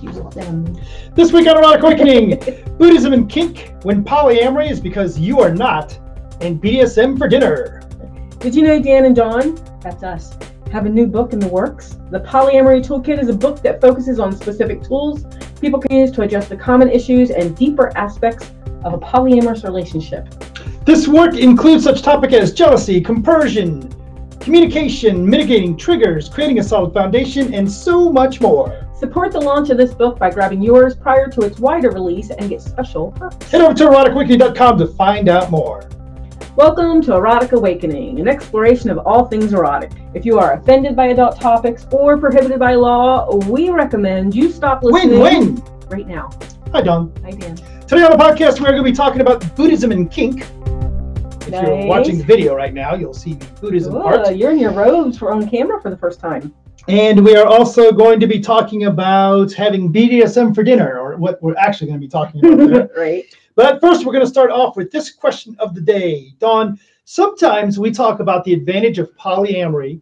Excuse them. This week on Erotic Awakening, Buddhism and kink when polyamory is because you are not, and BDSM for dinner. Did you know Dan and Dawn, that's us, have a new book in the works? The Polyamory Toolkit is a book that focuses on specific tools people can use to address the common issues and deeper aspects of a polyamorous relationship. This work includes such topics as jealousy, compersion, communication, mitigating triggers, creating a solid foundation, and so much more. Support the launch of this book by grabbing yours prior to its wider release and get special perks. Head over to eroticwiki.com to find out more. Welcome to Erotic Awakening, an exploration of all things erotic. If you are offended by adult topics or prohibited by law, we recommend you stop listening Win win! right now. Hi, Dawn. Hi, Dan. Today on the podcast, we're going to be talking about Buddhism and kink. If you're watching the video right now, you'll see the Buddhism Ooh, part. you're in your robes for on camera for the first time. And we are also going to be talking about having BDSM for dinner, or what we're actually going to be talking about right. But first, we're going to start off with this question of the day. Dawn, sometimes we talk about the advantage of polyamory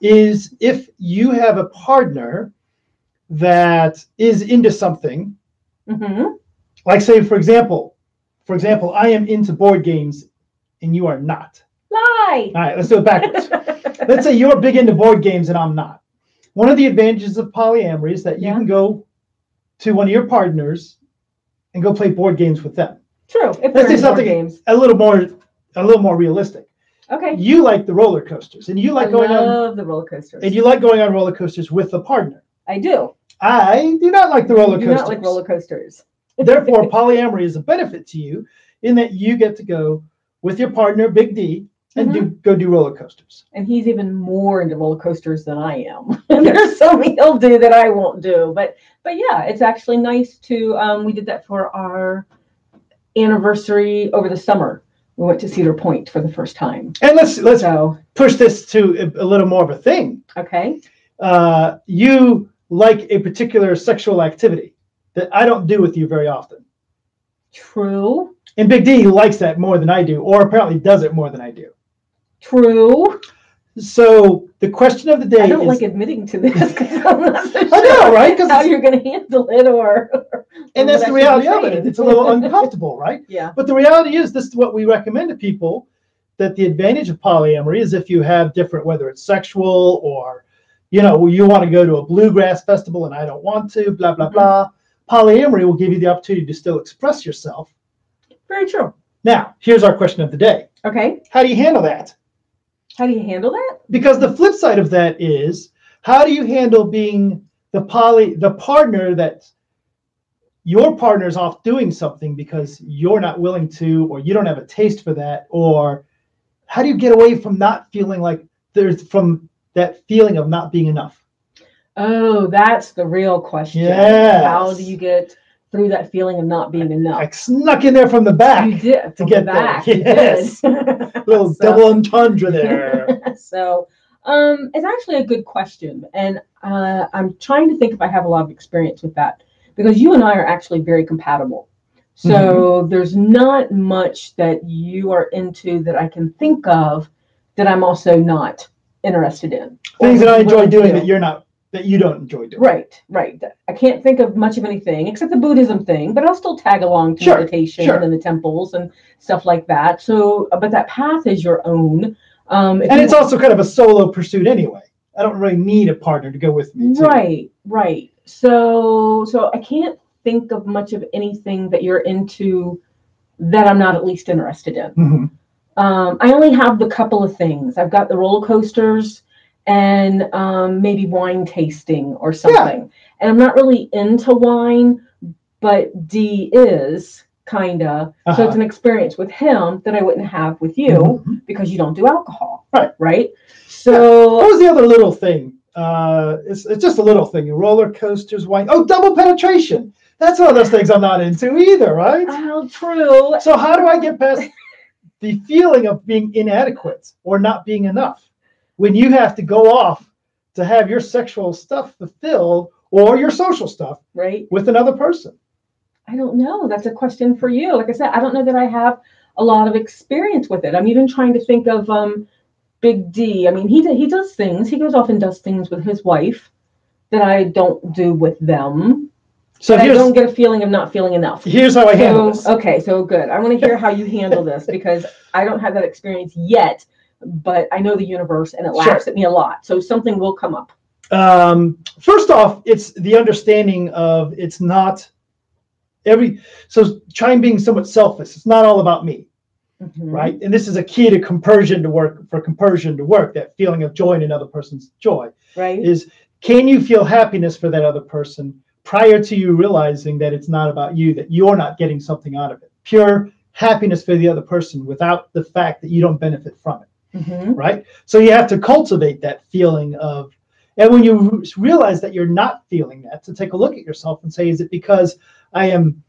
is if you have a partner that is into something, hmm like say, for example, for example, I am into board games and you are not. Lie. All right, let's do it backwards. let's say you're big into board games and I'm not. One of the advantages of polyamory is that you Yeah. can go to one of your partners and go play board games with them. True. If Let's do something games. a little more a little more realistic. Okay. You like the roller coasters and you like I going on love the roller coasters. and you like going on roller coasters with a partner. I do. I do not like the roller I do coasters. not like roller coasters. Therefore, polyamory is a benefit to you in that you get to go with your partner, Big D, and do Mm-hmm. go do roller coasters. and he's even more into roller coasters than I am. And there's so many he'll do that I won't do. But but yeah, it's actually nice to. Um, we did that for our anniversary over the summer. We went to Cedar Point for the first time. And let's let's So push this to a, a little more of a thing. okay, Uh, you like a particular sexual activity that I don't do with you very often. true, And Big D likes that more than I do, or apparently does it more than I do. True. So the question of the day I don't is, like admitting to this because I'm not so I sure know, right? how you're going to handle it, or, or and that's the reality of it. It's a little uncomfortable, right? yeah. But the reality is, this is what we recommend to people that the advantage of polyamory is if you have different, whether it's sexual or, you know, you want to go to a bluegrass festival and I don't want to, blah, blah, Mhm. blah. Polyamory will give you the opportunity to still express yourself. Very true. Now, here's our question of the day Okay, How do you handle that? How do you handle that? Because the flip side of that is, how do you handle being the poly, the partner that your partner's off doing something because you're not willing to, or you don't have a taste for that, or how do you get away from not feeling like there's from that feeling of not being enough? Oh, that's the real question. Yes. How do you get through that feeling of not being enough? I snuck in there from the back, You did from get the there. back. Yes. You little So- double entendre there. so, um, it's actually a good question, and uh, I'm trying to think if I have a lot of experience with that because you and I are actually very compatible. So Mm-hmm. there's not much that you are into that I can think of that I'm also not interested in. Things that I enjoy to doing do. that you're not, that you don't enjoy doing. Right, right. I can't think of much of anything except the Buddhism thing, but I'll still tag along to Sure, meditation sure. and the temples and stuff like that. So, uh, but that path is your own. Um, And it's also kind of a solo pursuit anyway. I don't really need a partner to go with me. too. right, right. So, so I can't think of much of anything that you're into that I'm not at least interested in. Mhm. Um, I only have the couple of things. I've got the roller coasters and um, maybe wine tasting or something. Yeah. And I'm not really into wine, but D is kinda. So Uh-huh. it's an experience with him that I wouldn't have with you Mhm. because you don't do alcohol. Right. Right. So what was the other little thing? Uh, it's, it's just a little thing. Roller coasters, wine. Oh, double penetration. That's one of those things I'm not into either, right? how true. So how do I get past the feeling of being inadequate or not being enough when you have to go off to have your sexual stuff fulfilled or your social stuff Right. with another person? I don't know. That's a question for you. Like I said, I don't know that I have a lot of experience with it. I'm even trying to think of um, Big D. I mean, he he does things. He goes off and does things with his wife that I don't do with them. So I don't get a feeling of not feeling enough. here's how I handle So, this. okay, so good. I want to hear how you handle this because I don't have that experience yet, but I know the universe and it Sure. laughs at me a lot. So something will come up. um, first off, it's the understanding of it's not every so trying being somewhat selfish. It's not all about me, Mhm. right? And this is a key to compersion to work for compersion to work. That feeling of joy in another person's joy Right. is can you feel happiness for that other person prior to you realizing that it's not about you, that you're not getting something out of it. Pure happiness for the other person without the fact that you don't benefit from it Mhm. right? So you have to cultivate that feeling of, and when you realize that you're not feeling that, to take a look at yourself and say, is it because I am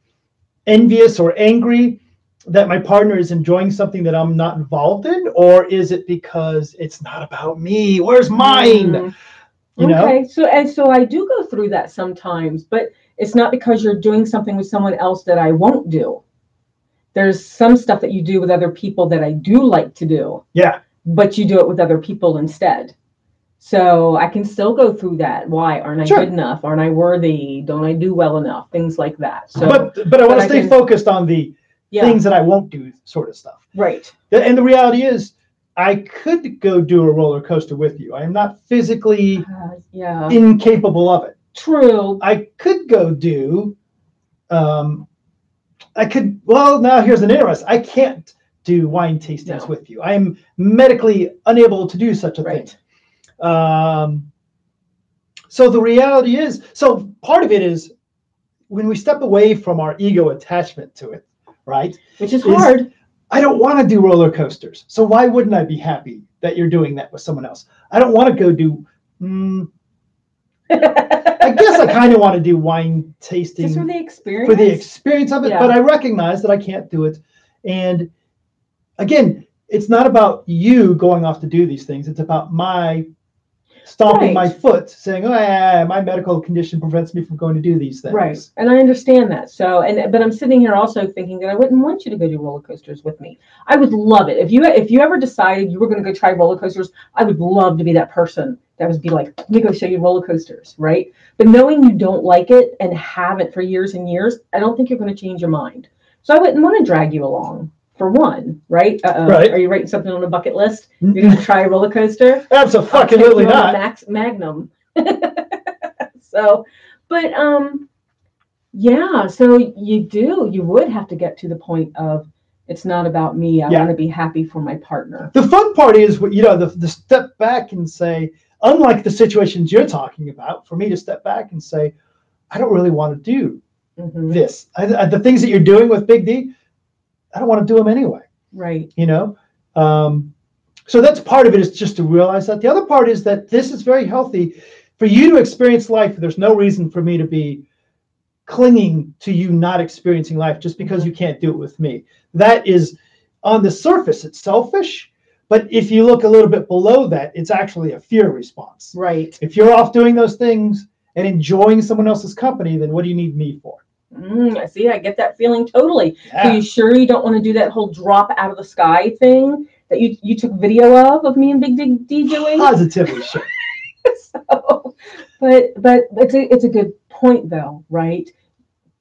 envious or angry that my partner is enjoying something that I'm not involved in, or is it because it's not about me? Where's mine? Mm. You know? Okay, so and so I do go through that sometimes, but it's not because you're doing something with someone else that I won't do. There's some stuff that you do with other people that I do like to do, Yeah. But you do it with other people instead. So I can still go through that. Why aren't I Sure. good enough? Aren't I worthy? Don't I do well enough? Things like that. So but but I want to stay can- focused on the yeah, things that I won't do, sort of stuff. right. And the reality is, I could go do a roller coaster with you. I am not physically Uh, yeah, incapable of it. true. I could go do. Um, I could. Well, now here's an interest. I can't do wine tastings No. with you. I am medically unable to do such a Right. thing. Um, so the reality is, so part of it is when we step away from our ego attachment to it, right? Which is is- hard. I don't want to do roller coasters. So why wouldn't I be happy that you're doing that with someone else? I don't want to go do. Mm, I guess I kind of want to do wine tasting Just for the experience. for the experience of it, Yeah. but I recognize that I can't do it. And again, it's not about you going off to do these things. It's about my stomping my foot, saying, "Oh, yeah, my medical condition prevents me from going to do these things." Right. And I understand that. So, and but I'm sitting here also thinking that I wouldn't want you to go do roller coasters with me. I would love it if you if you ever decided you were going to go try roller coasters. I would love to be that person that would be like, let me go show you roller coasters, right? But knowing you don't like it and haven't for years and years, I don't think you're going to change your mind. So I wouldn't want to drag you along. For one, right? Uh-oh. Right. Are you writing something on a bucket list? You're going to try a roller coaster? Absolutely I'll take you on a not. Max Magnum. so, but um, yeah. So you do. You would have to get to the point of it's not about me. I Yeah. want to be happy for my partner. The fun part is, what you know, the, the step back and say, unlike the situations you're talking about, for me to step back and say, I don't really want to do Mhm. this. I, I- the things that you're doing with Big D, I don't want to do them anyway. Right. You know, um, so that's part of it is just to realize that. The other part is that this is very healthy for you to experience life. There's no reason for me to be clinging to you not experiencing life just because you can't do it with me. That is on the surface, it's selfish. But if you look a little bit below that, it's actually a fear response. Right. If you're off doing those things and enjoying someone else's company, then what do you need me for? Mm, I see. I get that feeling totally. Are you sure you don't want to do that whole drop out of the sky thing that you you took video of of me and Big D, D doing? Positively sure. so, but but it's a it's a good point though, right?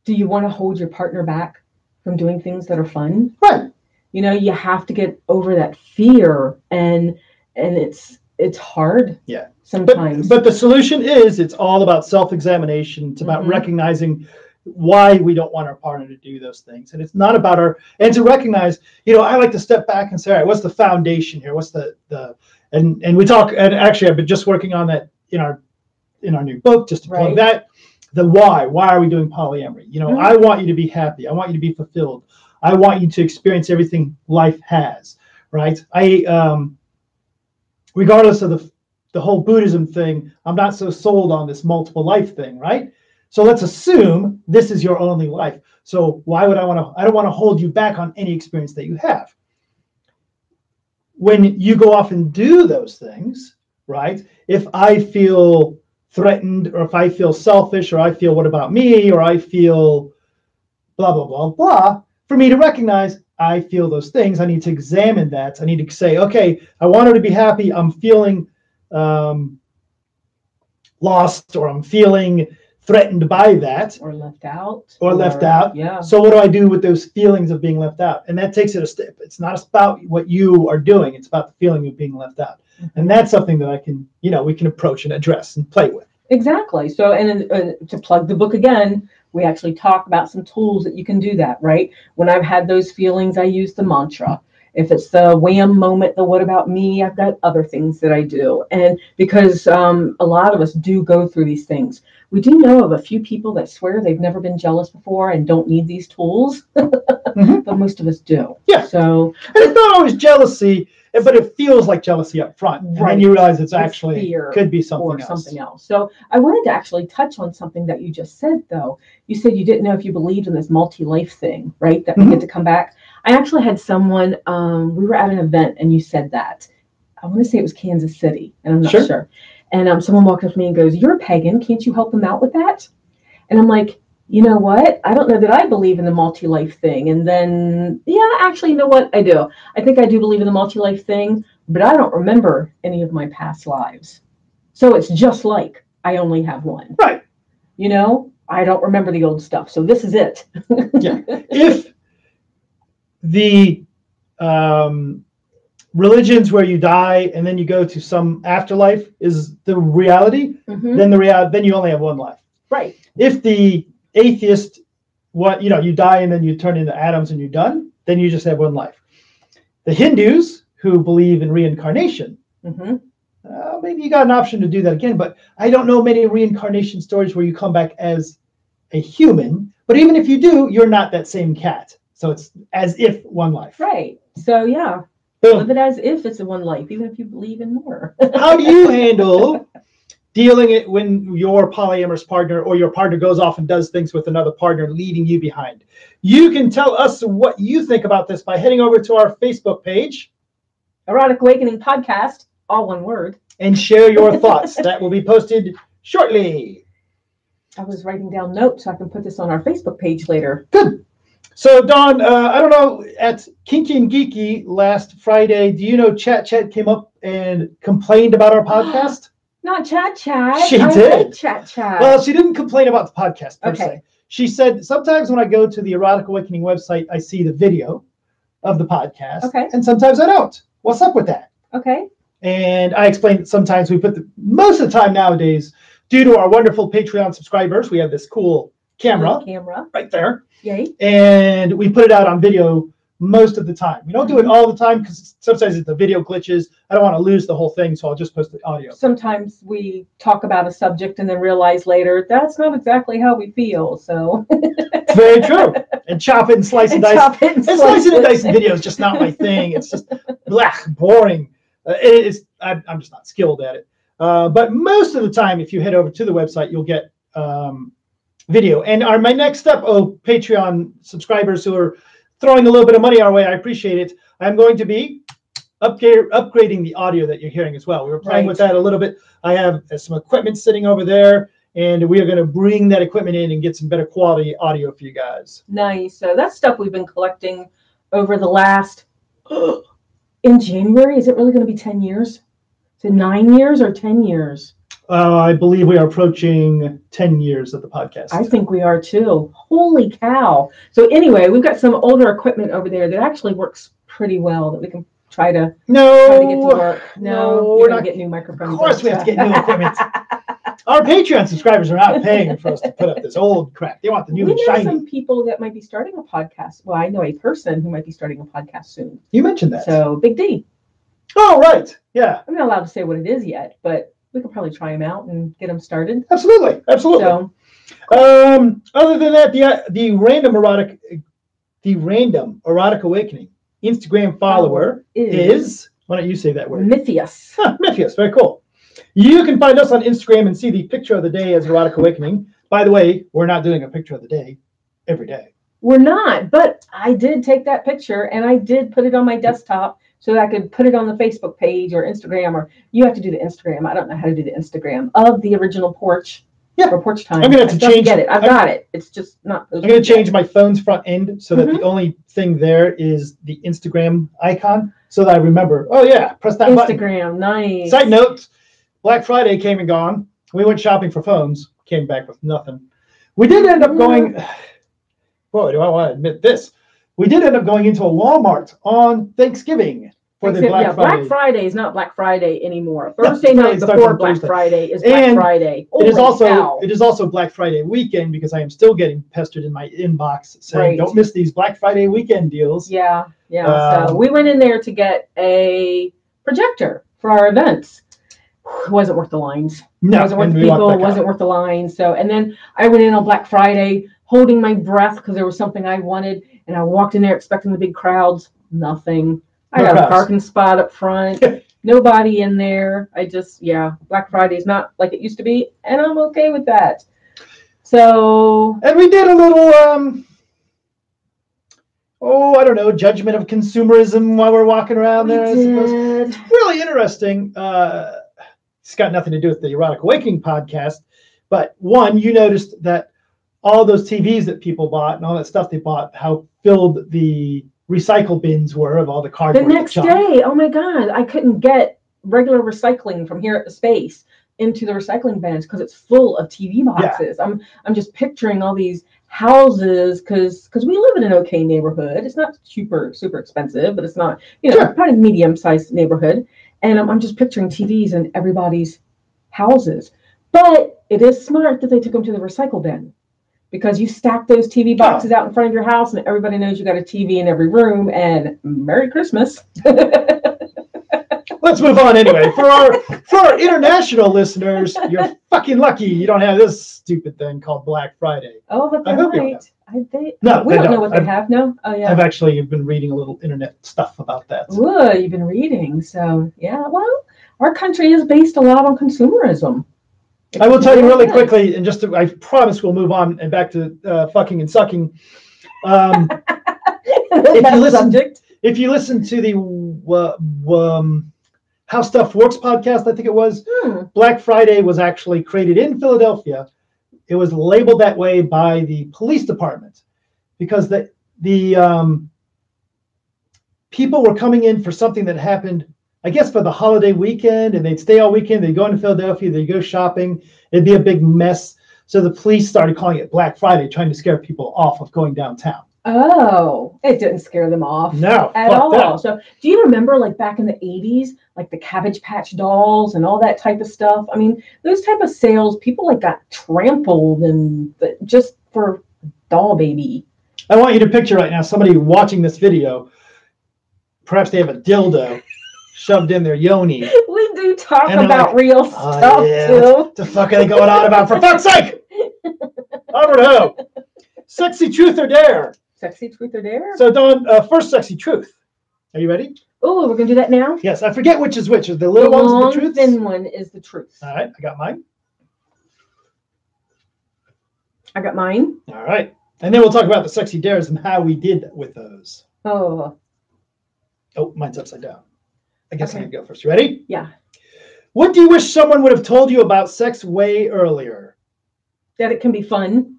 Do you want to hold your partner back from doing things that are fun? Right. You know, you have to get over that fear, and and it's it's hard. Yeah. Sometimes. But, but the solution is it's all about self-examination. It's about Mhm. recognizing why we don't want our partner to do those things. And it's not about our and to recognize, you know, I like to step back and say, all right, what's the foundation here? What's the the and and we talk and actually I've been just working on that in our in our new book, just to plug Right. that. The why. Why are we doing polyamory? You know, Mhm. I want you to be happy. I want you to be fulfilled. I want you to experience everything life has. Right. I um regardless of the the whole Buddhism thing, I'm not so sold on this multiple life thing, right? So let's assume this is your only life. So why would I want to? I don't want to hold you back on any experience that you have. When you go off and do those things, right? If I feel threatened, or if I feel selfish, or I feel what about me, or I feel blah blah blah blah, for me to recognize I feel those things, I need to examine that. I need to say, okay, I want her to be happy. I'm feeling um, lost or I'm feeling threatened by that or left out or left out. Yeah. So what do I do with those feelings of being left out? And that takes it a step. It's not about what you are doing. It's about the feeling of being left out. And that's something that I can, you know, we can approach and address and play with. Exactly. So, and uh, to plug the book again, we actually talk about some tools that you can do that, right? When I've had those feelings, I use the mantra. If it's the wham moment, the what about me, I've got other things that I do. And because um, a lot of us do go through these things, we do know of a few people that swear they've never been jealous before and don't need these tools, Mhm. but most of us do. Yeah. So, And it's not always jealousy, but it feels like jealousy up front. And you realize it's actually fear could be something or else. something else. So I wanted to actually touch on something that you just said, though. You said you didn't know if you believed in this multi-life thing, right? That Mhm. we get to come back. I actually had someone. Um, we were at an event, and you said that. I want to say it was Kansas City, and I'm not Sure. sure. And um, someone walked up to me and goes, "You're a pagan. Can't you help them out with that?" And I'm like. You know what? I don't know that I believe in the multi-life thing. And then, yeah, actually, you know what? I do. I think I do believe in the multi-life thing, but I don't remember any of my past lives. So it's just like I only have one. Right. You know, I don't remember the old stuff. So this is it. Yeah. if the um, religions where you die and then you go to some afterlife is the reality, Mhm. then the real then you only have one life. Right. If the atheist, what you know, you die and then you turn into atoms and you're done, then you just have one life. The Hindus who believe in reincarnation, hmm uh, maybe you got an option to do that again, but I don't know many reincarnation stories where you come back as a human. But even if you do, you're not that same cat. So it's as if one life. Right. So yeah, live it as if it's a one life, even if you believe in more. How do you handle dealing it when your polyamorous partner or your partner goes off and does things with another partner, leaving you behind? You can tell us what you think about this by heading over to our Facebook page Erotic Awakening podcast, all one word. and share your thoughts. that will be posted shortly. I was writing down notes so I can put this on our Facebook page later. Good. So, Dawn, uh, I don't know, at Kinky and Geeky last Friday, do you know Chat Chat came up and complained about our podcast? Not chat chat. She I did. chat chat. well, she didn't complain about the podcast per Okay. se. She said, sometimes when I go to the Erotic Awakening website, I see the video of the podcast. Okay. And sometimes I don't. What's up with that? okay. And I explained that sometimes we put the, most of the time nowadays, due to our wonderful Patreon subscribers, we have this cool camera Camera. right there. Yay. and we put it out on video most of the time. We don't do it all the time because sometimes the video glitches. I don't want to lose the whole thing, so I'll just post the audio. sometimes we talk about a subject and then realize later that's not exactly how we feel. So Very true. And chop it and slice and dice. chop it and And slice slicing and it. dicing video is just not my thing. It's just blah, boring. Uh, it is. I'm, I'm just not skilled at it. Uh, but most of the time, if you head over to the website, you'll get um, video. And our my next step, oh Patreon subscribers who are throwing a little bit of money our way, I appreciate it. I'm going to be upgrade, upgrading the audio that you're hearing as well. We were playing with that a little bit. I have uh, some equipment sitting over there, and we are going to bring that equipment in and get some better quality audio for you guys. Nice. So that's stuff we've been collecting over the last in January. Is it really going to be 10 years? Is it nine years or 10 years? Uh, I believe we are approaching 10 years of the podcast. I think we are too. Holy cow. So anyway, we've got some older equipment over there that actually works pretty well that we can try to no, try to get to work. No, no, we're not- get new microphones. Of course, we have to get new equipment. Our Patreon subscribers are not paying for us to put up this old crap. They want the new we and know shiny. some people that might be starting a podcast. Well, I know a person who might be starting a podcast soon. You mentioned that. So Big D. oh, right. Yeah, I'm not allowed to say what it is yet, but we could probably try them out and get them started. absolutely, absolutely. So Um, other than that, the uh, the random erotic, the random erotic awakening Instagram follower is. Why don't you say that word? Mythius. Huh, Mythius, very cool. You can find us on Instagram and see the picture of the day as Erotic Awakening. By the way, we're not doing a picture of the day every day. We're not, but I did take that picture and I did put it on my desktop so that I could put it on the Facebook page or Instagram, or you have to do the Instagram. I don't know how to do the Instagram of the original porch. Yeah. Or porch time. I'm gonna have to change- Get it? I've I'm- got it. It's just not. I'm going to change my phone's front end so that Mhm. the only thing there is the Instagram icon so that I remember, oh, yeah, press that button. Instagram. Nice. Side note Black Friday came and gone. We went shopping for phones. came back with nothing. We did end up going. Boy, do I want to admit this? We did end up going into a Walmart on Thanksgiving for the Black yeah, Friday. Black Friday is not Black Friday anymore. No, Thursday night it before Black Thursday. Friday is Black And Friday. It is also cow. it is also Black Friday weekend because I am still getting pestered in my inbox saying Right. don't miss these Black Friday weekend deals. Yeah, yeah. so Um, we went in there to get a projector for our events. It wasn't worth the lines. No, wasn't worth the people. out. wasn't worth the lines. So, and then I went in on Black Friday holding my breath because there was something I wanted, and I walked in there expecting the big crowds. Nothing. I got a parking spot up front. Nobody in there. I just, yeah, Black Friday is not like it used to be, and I'm okay with that. So, And we did a little um oh, I don't know, judgment of consumerism while we're walking around there. It's really interesting. Uh it's got nothing to do with the erotic awakening podcast, but one, you noticed that all those TVs that people bought and all that stuff they bought, how filled the recycle bins were of all the cardboard. The next junk. day, oh my God, I couldn't get regular recycling from here at the space into the recycling bins because it's full of TV boxes. I'm I'm just picturing all these houses because because we live in an okay neighborhood. It's not super super expensive, but it's not you know Sure. probably medium sized neighborhood. And I'm, I'm just picturing TVs in everybody's houses. But it is smart that they took them to the recycle bin because you stack those TV oh. boxes out in front of your house and everybody knows you got a TV in every room. And Merry Christmas. Let's move on anyway. For our for our international listeners, you're fucking lucky you don't have this stupid thing called Black Friday. Oh, but I they hope you might. I, they, No, we they don't, know what they I've- have. No. Oh yeah. I've actually been reading a little internet stuff about that. Ooh, you've been reading. So yeah. Well, our country is based a lot on consumerism. I will tell you really quickly, and just to, I promise we'll move on and back to uh, fucking and sucking. Um, If you listen- subject. if you listen to the uh, um, How Stuff Works podcast, I think it was, Hmm. Black Friday was actually created in Philadelphia. It was labeled that way by the police department because the the um, people were coming in for something that happened, I guess, for the holiday weekend, and they'd stay all weekend. They'd go into Philadelphia, they'd go shopping. It'd be a big mess. So the police started calling it Black Friday, trying to scare people off of going downtown. Oh, it didn't scare them off. No, at all. that. So, do you remember like back in the 80s, like the Cabbage Patch dolls and all that type of stuff? I mean, those type of sales, people like got trampled and just for doll baby. I want you to picture right now somebody watching this video. Perhaps they have a dildo shoved in their yoni. We do talk about like, real "Oh, stuff yeah, too. What the fuck are they going on about? For fuck's sake! Over who? Sexy truth or dare? Sexy truth or dare? So, Dawn, uh, first sexy truth. Are you ready? oh, we're gonna do that now. Yes, I forget which is which. Is the The little ones long the truths? thin one is the truth. All right, I got mine. I got mine. All right. And then we'll talk about the sexy dares and how we did with those. Oh, Oh, mine's upside down. I guess I Okay. can go first. You ready? yeah. What do you wish someone would have told you about sex way earlier? That it can be fun.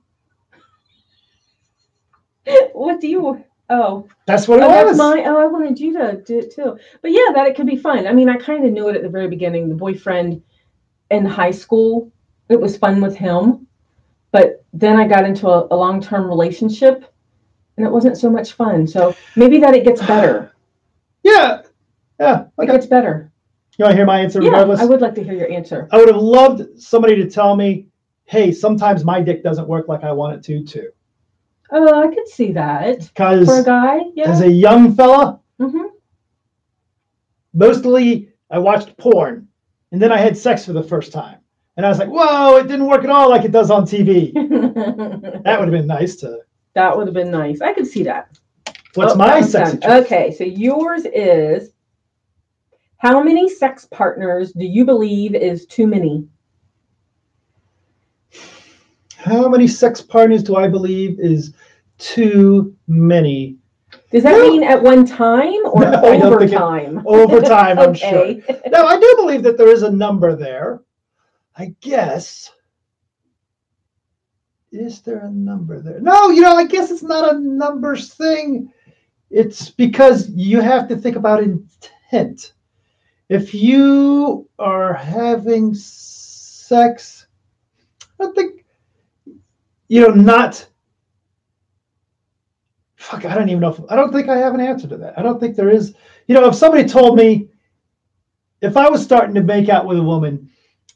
what do you? Oh, That's what it Oh, was. mine. Oh, I wanted you to do it too. But yeah, that it could be fun. I mean, I kind of knew it at the very beginning. The boyfriend in high school, it was fun with him. But then I got into a, a long term relationship and it wasn't so much fun. So maybe that it gets better. Yeah. Yeah. It Okay. gets better. You want to hear my answer Yeah, regardless? I would like to hear your answer. I would have loved somebody to tell me, hey, sometimes my dick doesn't work like I want it to, too. Oh, I could see that. Because For a guy, yeah. as a young fella, hmm mostly I watched porn and then I had sex for the first time. And I was like, whoa, it didn't work at all like it does on TV. that would have been nice to. that would have been nice. I could see that. What's Oh, my sexy Okay, so yours is how many sex partners do you believe is too many? How many sex partners do I believe is too many? Does that No. mean at one time or No, over think it- time? Over time, I'm sure. okay. Now, I do believe that there is a number there. I guess. Is there a number there? No, you know, I guess it's not a numbers thing. It's because you have to think about intent. If you are having sex, I think you know, not. Fuck, I don't even know if I don't think I have an answer to that. I don't think there is. You know, if somebody told me, if I was starting to make out with a woman,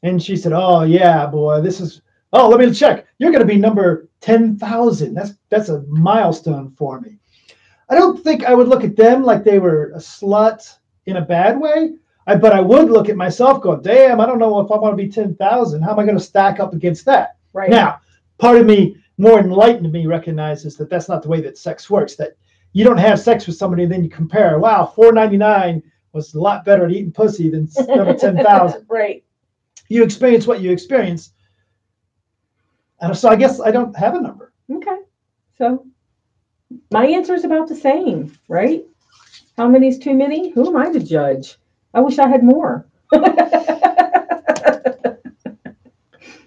and she said, "Oh yeah, boy, this is oh let me check. You're going to be number ten thousand. That's that's a milestone for me." I don't think I would look at them like they were a slut in a bad way. I, but I would look at myself, go, "Damn, I don't know if I want to be ten thousand. How am I going to stack up against that?" Right. Now, part of me, more enlightened me, recognizes that that's not the way that sex works. That you don't have sex with somebody and then you compare. Wow, four ninety nine was a lot better at eating pussy than number ten thousand. right. You experience what you experience, and so I guess I don't have a number. Okay. So my answer is about the same, right? How many is too many? Who am I to judge? I wish I had more.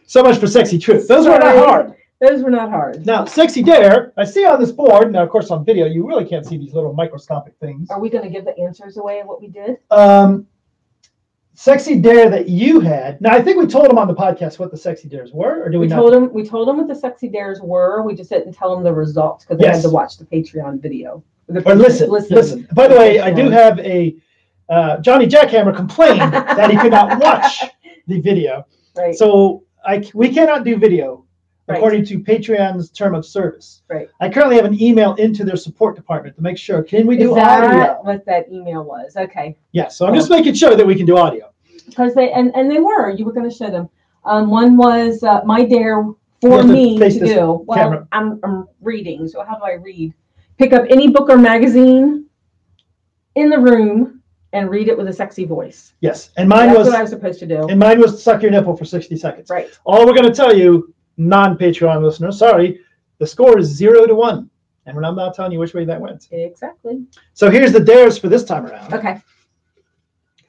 So much for sexy truth. Those were not hard. Those were not hard. Now, sexy dare. I see on this board. Now, of course, on video, you really can't see these little microscopic things. Are we going to give the answers away of what we did? Um, sexy dare that you had. Now, I think we told them on the podcast what the sexy dares were, or do we, We not? told them we told them what the sexy dares were. We just didn't tell them the results because they Yes. had to watch the Patreon video. The Or listen, listen. By the way, I do have a uh, Johnny Jackhammer complained that he could not watch the video. right. So I we cannot do video Right. according to Patreon's term of service. Right. I currently have an email into their support department to make sure. Can we Is do that audio? what that email was? Okay. Yes. So I'm just making sure that we can do audio. Because they and, and they were. You were going to show them. Um, one was uh, my dare for to me to do. Well. I'm I'm reading. So how do I read? Pick up any book or magazine in the room and read it with a sexy voice. Yes. And mine That's was what I was supposed to do. and mine was suck your nipple for 60 seconds. Right. All we're going to tell you, non-Patreon listeners, sorry, the score is zero to one, and I'm not telling you which way that went. Exactly. So here's the dares for this time around. Okay.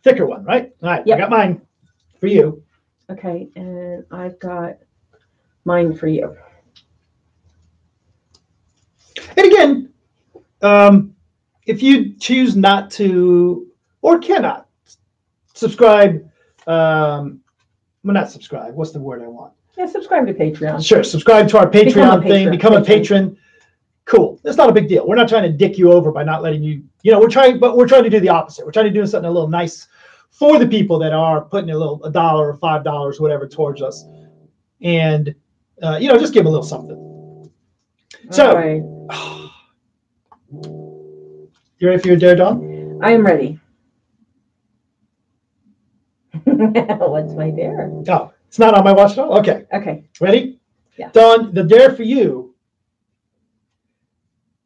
Thicker one, right? All right. Yep. I got mine for you. Okay. And I've got mine for you. And again, um, if you choose not to or cannot subscribe, um, well, not subscribe. What's the word I want? Yeah. Subscribe to Patreon. Sure, subscribe to our Patreon Become thing, patron. become a Patron. Cool. It's not a big deal. We're not trying to dick you over by not letting you, you know, we're trying, but we're trying to do the opposite. We're trying to do something a little nice for the people that are putting a little, a dollar or five dollars, whatever, towards us. And, uh, you know, just give them a little something. So- All right. You ready for your dare, Dawn? I am ready. What's my dare? Oh, it's not on my watch at all? Okay. Okay. Ready? Yeah. Dawn, the dare for you.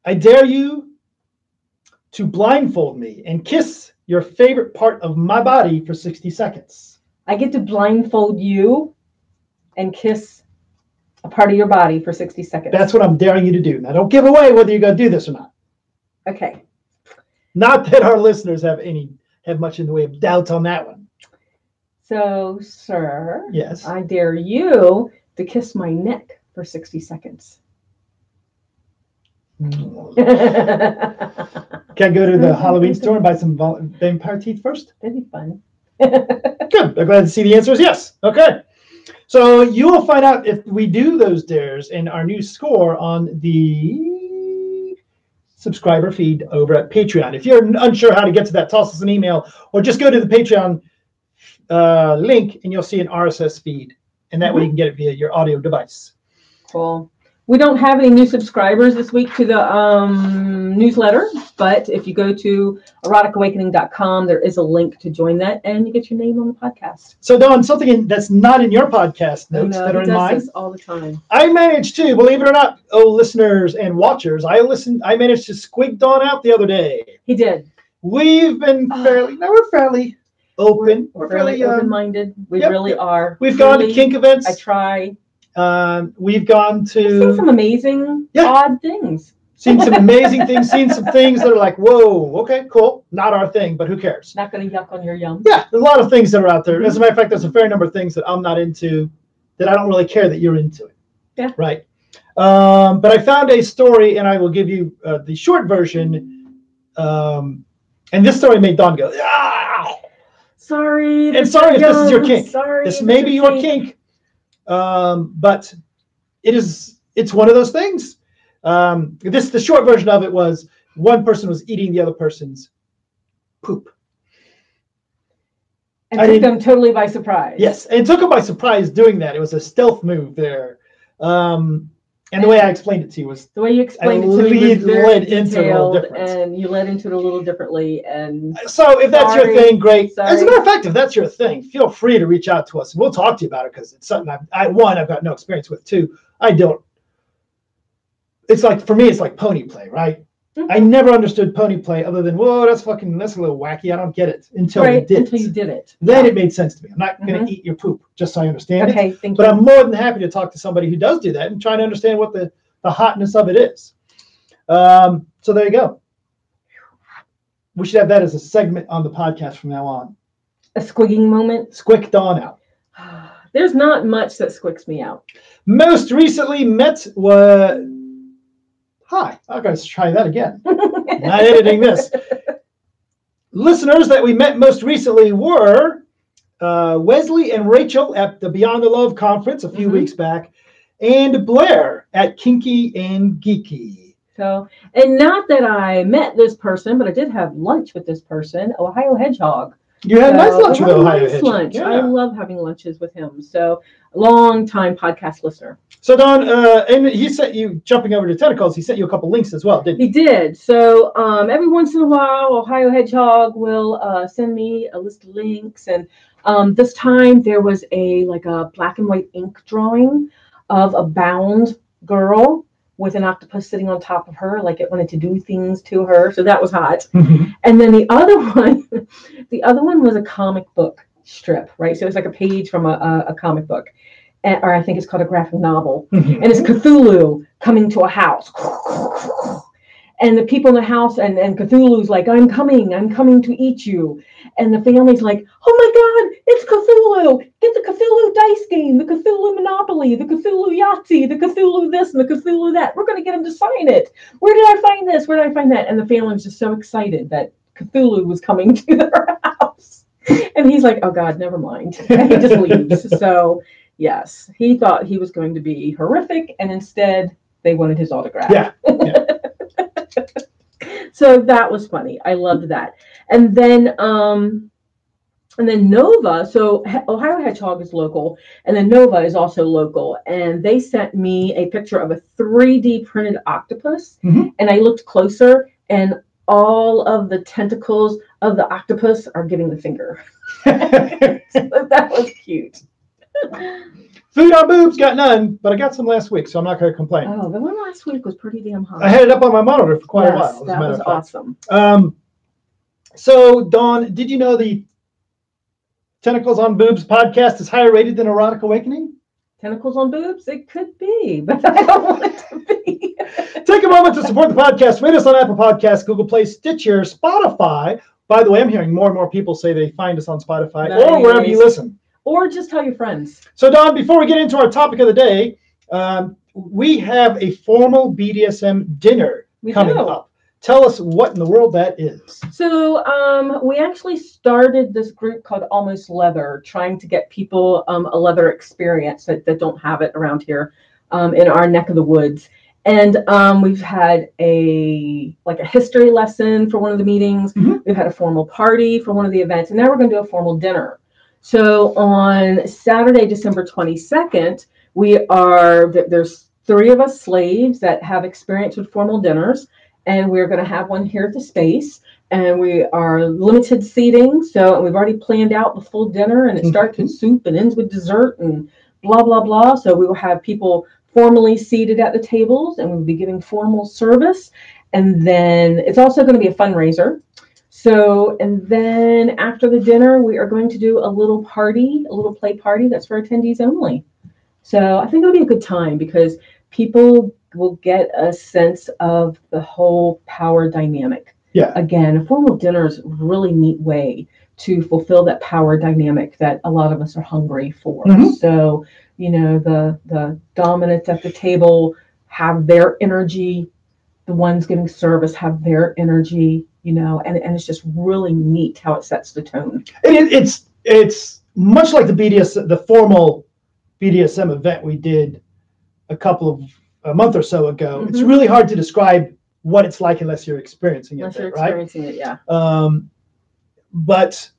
I dare you to blindfold me and kiss your favorite part of my body for 60 seconds. I get to blindfold you and kiss a part of your body for 60 seconds. That's what I'm daring you to do. Now, don't give away whether you're going to do this or not. okay. Not that our listeners have any have much in the way of doubts on that one. So, sir, Yes. I dare you to kiss my neck for 60 seconds. Can That'd go to the Halloween store and buy some vampire teeth first? That'd be fun. Good. I'm glad to see the answer is yes. Okay. So you will find out if we do those dares in our new score on the subscriber feed over at Patreon. If you're unsure how to get to that, toss us an email or just go to the Patreon uh, link and you'll see an RSS feed. And that way you can get it via your audio device. Cool. We don't have any new subscribers this week to the um, newsletter, but if you go to eroticawakening.com, there is a link to join that and you get your name on the podcast. So, Dawn, something in, that's not in your podcast notes that are in mine. this all the time. I managed to, believe it or not, oh listeners and watchers, I listened. I managed to squick Dawn out the other day. He did. We've been Ah. fairly, now we're fairly open. We're, We're, fairly, um, open-minded. We yep, really are. we've gone to kink events. I try. Um, we've gone I've seen to some amazing, Yeah. odd things. seen some amazing things, seen some things that are like, whoa, okay, cool, not our thing, but who cares? Not going to yuck on your yum. Yeah, there's a lot of things that are out there. As a matter of fact, there's a fair number of things that I'm not into, that I don't really care that you're into it. Yeah. Right. Um, but I found a story, and I will give you uh, the short version. Um, and this story made Dawn go, ah! Sorry. And sorry if this is your kink. Sorry. This may be your kink. kink, um, but it is it's one of those things. Um, this the short version of it was one person was eating the other person's poop. And I took them totally by surprise. Yes, and took them by surprise doing that. It was a stealth move there. Um, and the way I explained it to you was The way you explained I it to me lead- was very led into it a little detailed, and you led into it a little differently. And so if that's Sorry. your thing, great. As Sorry. a matter of fact, if that's your thing, feel free to reach out to us and we'll talk to you about it because it's something I've, I one I've got no experience with. Two, I don't. It's like for me, it's like pony play, right? Mhm. I never understood pony play other than whoa, that's fucking that's a little wacky. I don't get it until you did. until you did it. Then it made sense to me. I'm not going Mhm. to eat your poop, just so I understand it. Okay, thank But you. I'm more than happy to talk to somebody who does do that and try to understand what the, the hotness of it is. Um, so there you go. We should have that as a segment on the podcast from now on. a squicking moment. Squick Dawn out. There's not much that squicks me out. Most recently met was. Hi, going to try that again. Not editing this. Listeners that we met most recently were uh, Wesley and Rachel at the Beyond the Love conference a few Mhm. weeks back, and Blair at Kinky and Geeky. So, and not that I met this person, but I did have lunch with this person, Ohio Hedgehog. You had a nice lunch with Ohio nice Hedgehog. lunch. I love having lunches with him. So, long time podcast listener. So Dawn, uh, and he sent you jumping over to tentacles. He sent you a couple links as well, didn't he? He did. So um, every once in a while, Ohio Hedgehog will uh, send me a list of links, and um, this time there was a like a black and white ink drawing of a bound girl with an octopus sitting on top of her, like it wanted to do things to her. So that was hot. And then the other one, the other one was a comic book strip, right? So it's like a page from a, a, a comic book, Eh, or I think it's called a graphic novel mm-hmm. and it's Cthulhu coming to a house. And the people in the house, and, and Cthulhu's like, I'm coming, I'm coming to eat you. And the family's like, oh my God, it's Cthulhu. Get the Cthulhu dice game, the Cthulhu Monopoly, the Cthulhu Yahtzee, the Cthulhu this and the Cthulhu that. We're going to get him to sign it. Where did I find this? Where did I find that? And the family's just so excited that Cthulhu was coming to their house. And he's like, oh God, never mind. And he just leaves. So, yes, he thought he was going to be horrific, and instead they wanted his autograph. Yeah. so that was funny. I loved that. And then, um, and then Nova. So Ohio Hedgehog is local, and then Nova is also local. And they sent me a picture of a 3D printed octopus, Mhm. and I looked closer, and all of the tentacles of the octopus are giving the finger. so that was cute. Food on boobs, got none, but I got some last week, so I'm not going to complain. Oh, the one last week was pretty damn hot. I had it up on my monitor for quite yes, a while. that was awesome. Um, so, Dawn, did you know the Tentacles on Boobs podcast is higher rated than Erotic Awakening? Tentacles on boobs? It could be, but I don't want it to be. Take a moment to support the podcast. Rate us on Apple Podcasts, Google Play, Stitcher, Spotify. By the way, I'm hearing more and more people say they find us on Spotify or wherever you listen. Or just tell your friends. So, Dawn, before we get into our topic of the day, um, we have a formal BDSM dinner We coming do. up. Tell us what in the world that is. So um, we actually started this group called Almost Leather, trying to get people um, a leather experience that, that don't have it around here um, in our neck of the woods. And um, we've had a like a history lesson for one of the meetings. Mhm. We've had a formal party for one of the events, and now we're going to do a formal dinner. So on Saturday, December 22nd, we are there's three of us slaves that have experience with formal dinners, and we're going to have one here at the space. And we are limited seating, so we've already planned out the full dinner, and it mm-hmm. starts with soup and ends with dessert and blah blah blah. So we will have people formally seated at the tables, and we'll be giving formal service. And then it's also going to be a fundraiser. So, and then after the dinner, we are going to do a little party, a little play party that's for attendees only. So I think it'll be a good time because people will get a sense of the whole power dynamic. Yeah. Again, a formal dinner is a really neat way to fulfill that power dynamic that a lot of us are hungry for. Mhm. So, you know, the the dominants at the table have their energy, the ones giving service have their energy, you know, and, and it's just really neat how it sets the tone. It, it's it's much like the BDS, the formal BDSM event we did a couple of a month or so ago. It's Mhm. really hard to describe what it's like unless you're experiencing it, Unless you're right? experiencing it, yeah. Um, but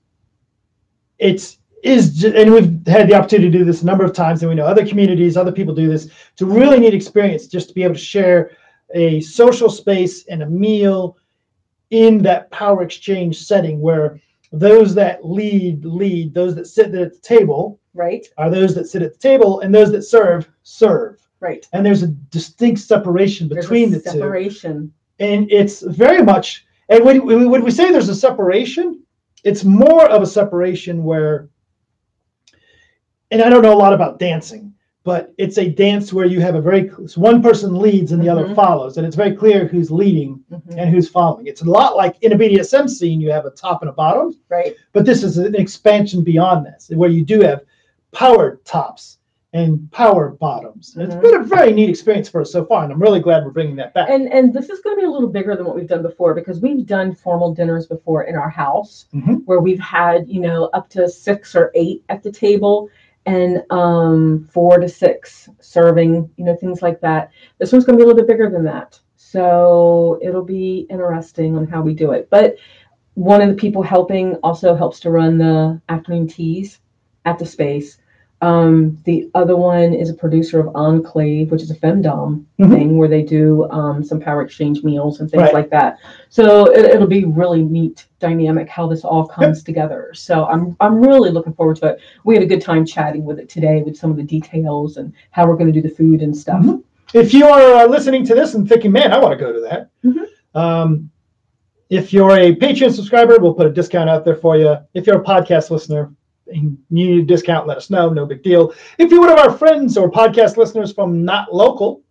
it's is and we've had the opportunity to do this a number of times, and we know other communities, other people do this. It's a really neat experience just to be able to share a social space and a meal in that power exchange setting where those that lead lead, those that sit at the table Right, are those that sit at the table, and those that serve serve. right. And there's a distinct separation between the two separation. and it's very much and when when we say there's a separation it's more of a separation where and i don't know a lot about dancing but it's a dance where you have a very it's one person leads and the other Mhm. follows and it's very clear who's leading Mhm. and who's following it's a lot like in a bdsm scene you have a top and a bottom Right, but this is an expansion beyond this where you do have power tops and power bottoms and Mhm. it's been a very neat experience for us so far and i'm really glad we're bringing that back and and this is going to be a little bigger than what we've done before because we've done formal dinners before in our house Mhm. where we've had you know up to six or eight at the table and um four to six serving you know things like that. This one's going to be a little bit bigger than that so it'll be interesting on how we do it. But one of the people helping also helps to run the afternoon teas at the space um, the other one is a producer of Enclave, which is a femdom Mhm. thing where they do um, some power exchange meals and things Right. like that. So it, it'll be really neat dynamic how this all comes together. So I'm I'm really looking forward to it. We had a good time chatting with it today with some of the details and how we're going to do the food and stuff. Mhm. If you are uh, listening to this and thinking, man, I want to go to that, Mhm. um, if you're a Patreon subscriber, we'll put a discount out there for you. If you're a podcast listener you need a discount, let us know. No big deal. If you're one of our friends or podcast listeners from not local,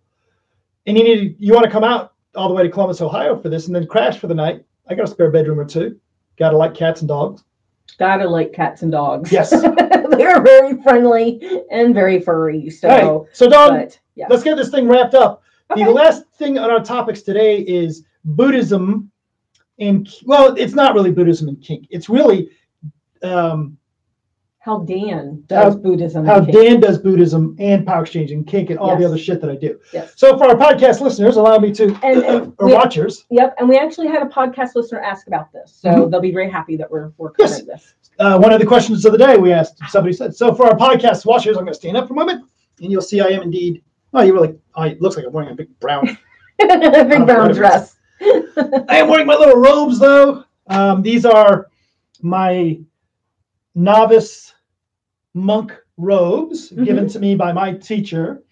and you need you want to come out all the way to Columbus, Ohio for this, and then crash for the night, I got a spare bedroom or two. Got to like cats and dogs. Gotta like cats and dogs. Yes. they are very friendly and very furry. So, right. So, but yeah. let's get this thing wrapped up. Okay. The last thing on our topics today is Buddhism and well, it's not really Buddhism and kink. It's really um, how Dan does How- Buddhism. how. Dan does Buddhism and power exchange and kink and all the other shit that I do. Yes. So for our podcast listeners, allow me to And- and or we- watchers, Yep, and we actually had a podcast listener ask about this, so Mhm. they'll be very happy that we're we're Yes. this. uh, one of the questions of the day we asked, somebody said, so for our podcast watchers, I'm going to stand up for a moment, and you'll see I am indeed. Oh, you really? Oh, it looks like I'm wearing a big brown Big brown dress. I am wearing my little robes though. Um, these are my novice monk robes Mm-hmm. given to me by my teacher,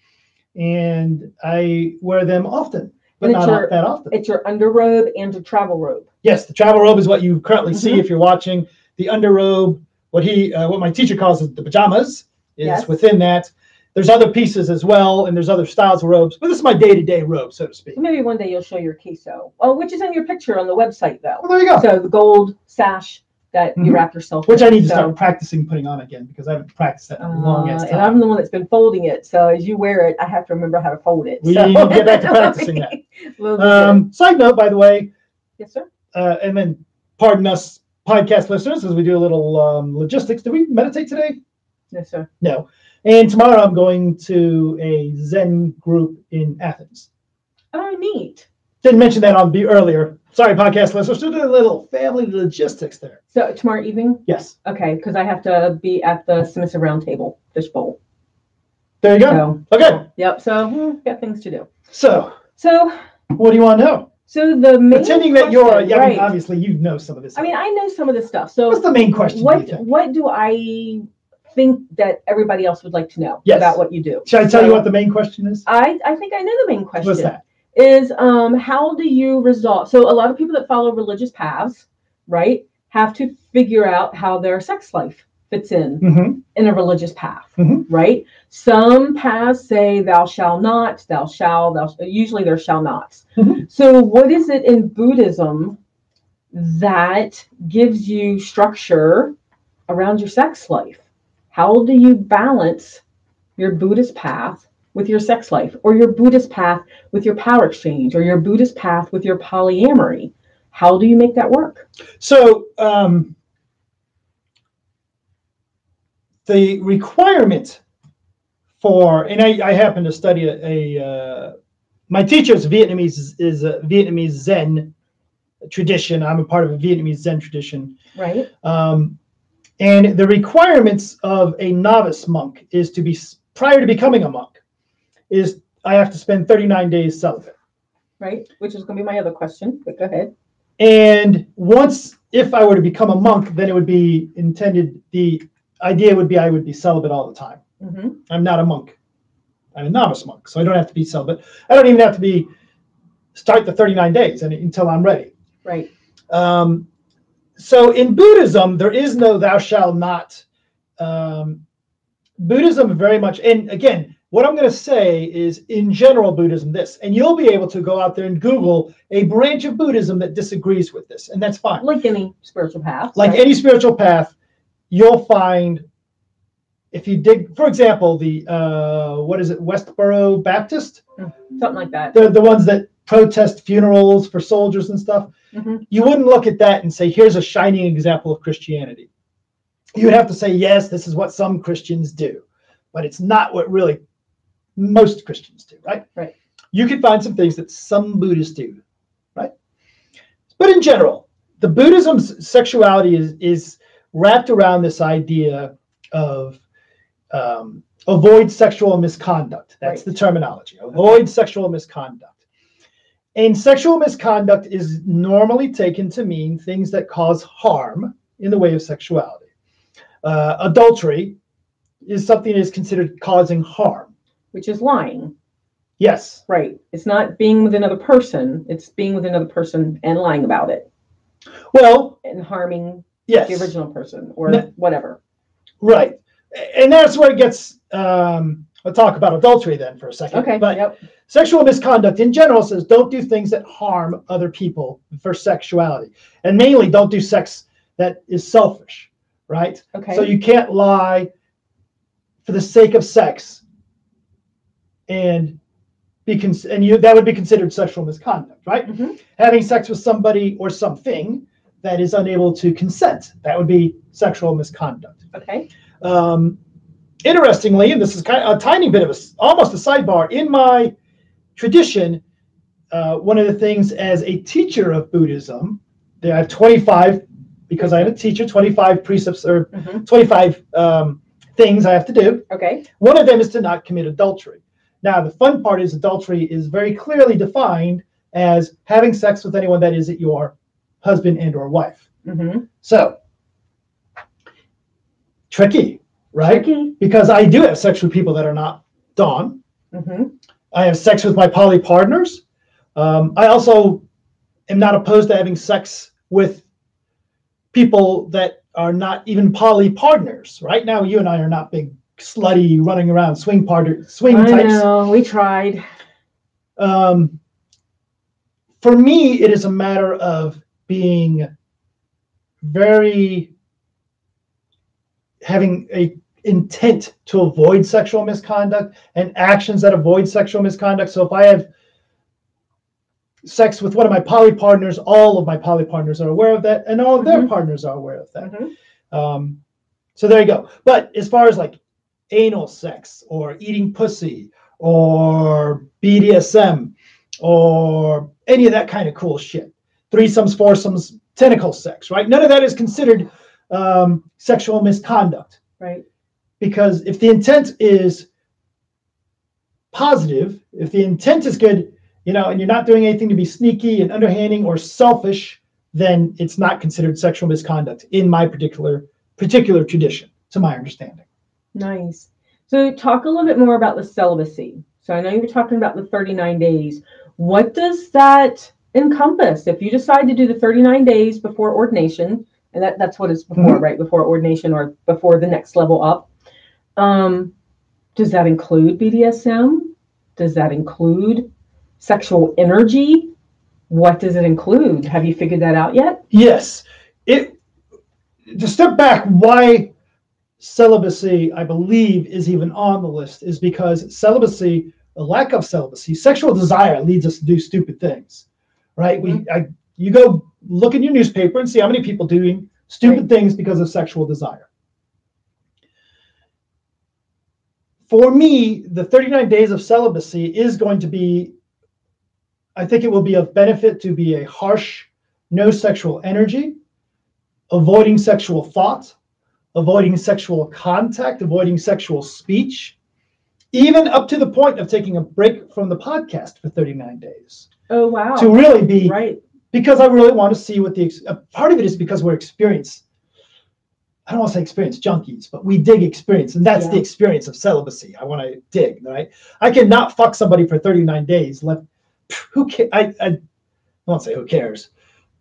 and I wear them often, but not your- that often. It's your underrobe and your travel robe. yes, the travel robe is what you currently see Mhm. if you're watching. The underrobe, what he, uh, what my teacher calls the pajamas, is Yes. within that. There's other pieces as well, and there's other styles of robes, but this is my day-to-day robe, so to speak. Maybe one day you'll show your kesa, oh, which is in your picture on the website though. Well, there you go. So the gold sash that you Mhm. wrap yourself. Which I need to So, start practicing putting on again because I haven't practiced that in a long uh, ass and. I'm the one that's been folding it, so as you wear it, I have to remember how to fold it. We so. need to get back to practicing that. That. Um, side note, by the way, yes, sir. uh, and then pardon us, podcast listeners, as we do a little um, logistics. Did we meditate today? Yes, sir. No. And tomorrow I'm going to a Zen group in Athens. Oh, neat. Didn't mention that on B earlier. Sorry, podcast listeners. Just a little family logistics there. So tomorrow evening, Yes. okay, because I have to be at the submissive roundtable fishbowl. There you go. So Okay. Yep. So hmm, got things to do. So, So what do you want to know? so the main Pretending that you're, question- yeah, I mean, obviously you know some of this. Stuff. I mean, I know some of this stuff. So What's the main question? what what do I think that everybody else would like to know Yes. about what you do? Should I tell you what the main question is? I I think I know the main question. What's that? Is um how do you resolve? So a lot of people that follow religious paths, right, have to figure out how their sex life fits in hmm in a religious path, Mhm. right? Some paths say thou shall not, thou shall, thou usually there shall nots. Mhm. So what is it in Buddhism that gives you structure around your sex life? How do you balance your Buddhist path with your sex life or your Buddhist path with your power exchange or your Buddhist path with your polyamory? How do you make that work? So um, the requirement for, and I, I happen to study a, a, uh, my teacher is Vietnamese is a Vietnamese Zen tradition. I'm a part of a Vietnamese Zen tradition. Right. Um, and the requirements of a novice monk is to be prior to becoming a monk is I have to spend 39 days celibate. Right. Which is going to be my other question. But go ahead. And once, if I were to become a monk, then it would be intended. The idea would be I would be celibate all the time. hmm I'm not a monk. I'm a novice monk, so I don't have to be celibate. I don't even have to be start the 39 days and, until I'm ready. Right. Um, so in Buddhism, there is no thou shalt not. Um, Buddhism very much, and again, what I'm going to say is in general Buddhism this, and you'll be able to go out there and Google a branch of Buddhism that disagrees with this, and that's fine. Like any spiritual path. Like right? any spiritual path, you'll find if you dig, for example, the uh, what is it, Westboro Baptist, something like that. the the ones that protest funerals for soldiers and stuff. Mhm. You wouldn't look at that and say, "Here's a shining example of Christianity." You would have to say, "Yes, this is what some Christians do," but it's not what really most Christians do, right? Right. You could find some things that some Buddhists do, right? But in general, the Buddhism's sexuality is is wrapped around this idea of um, avoid sexual misconduct. That's Right. the terminology. Avoid sexual misconduct. And sexual misconduct is normally taken to mean things that cause harm in the way of sexuality. Uh, adultery is something that is considered causing harm. Which is lying. Yes. Right. It's not being with another person. It's being with another person and lying about it Well, and harming yes. the original person or No. whatever. Right. And that's where it gets. Um, I'll talk about adultery then for a second. Okay. But yep. sexual misconduct in general says don't do things that harm other people for sexuality. And mainly don't do sex that is selfish, right? Okay. So you can't lie for the sake of sex and be cons- and you that would be considered sexual misconduct, right? Mhm. Having sex with somebody or something that is unable to consent, that would be sexual misconduct. Okay. Um, interestingly, and this is kind of a tiny bit of a almost a sidebar in my tradition. Uh, one of the things as a teacher of Buddhism, there I have 25 because I am a teacher, 25 precepts or Mhm. 25 um, things I have to do. Okay. One of them is to not commit adultery. Now, the fun part is adultery is very clearly defined as having sex with anyone that isn't your husband and or wife. hmm So, tricky, right? Tricky. Because I do have sex with people that are not Dawn. hmm I have sex with my poly partners. Um, I also am not opposed to having sex with people that are not even poly partners. Right now, you and I are not big slutty running around swing partner swing I types. know. We tried. Um, for me, it is a matter of being very having a intent to avoid sexual misconduct and actions that avoid sexual misconduct. So if I have sex with one of my poly partners, all of my poly partners are aware of that, and all of their Mhm. partners are aware of that. Mhm. Um, so there you go. But as far as like anal sex or eating pussy or BDSM or any of that kind of cool shit, threesomes, foursomes, tentacle sex, right? None of that is considered um, sexual misconduct Right. because if the intent is positive, if the intent is good, you know, and you're not doing anything to be sneaky and underhanding or selfish, then it's not considered sexual misconduct in my particular particular tradition, to my understanding. Nice. So talk a little bit more about the celibacy. So I know you were talking about the 39 days. What does that encompass? If you decide to do the 39 days before ordination, and that, that's what it's before, Mhm. right? Before ordination or before the next level up. Um, does that include BDSM? Does that include sexual energy? What does it include? Have you figured that out yet? Yes, it. To step back, why celibacy, I believe, is even on the list is because celibacy, a lack of celibacy, sexual desire leads us to do stupid things, right? We, mm-hmm. I, you go look in your newspaper and see how many people doing stupid Right. things because of sexual desire. For me, the 39 days of celibacy is going to be I think it will be of benefit to be a harsh, no sexual energy, avoiding sexual thought, avoiding sexual contact, avoiding sexual speech, even up to the point of taking a break from the podcast for 39 days Oh wow. to really be right. because I really want to see what the a part of it is because we're experienced. I don't want to say experience junkies, but we dig experience, and that's the Yeah. experience experience of celibacy. I want to dig, right? I cannot fuck somebody for 39 days. Let who ca- I, I I won't say who cares.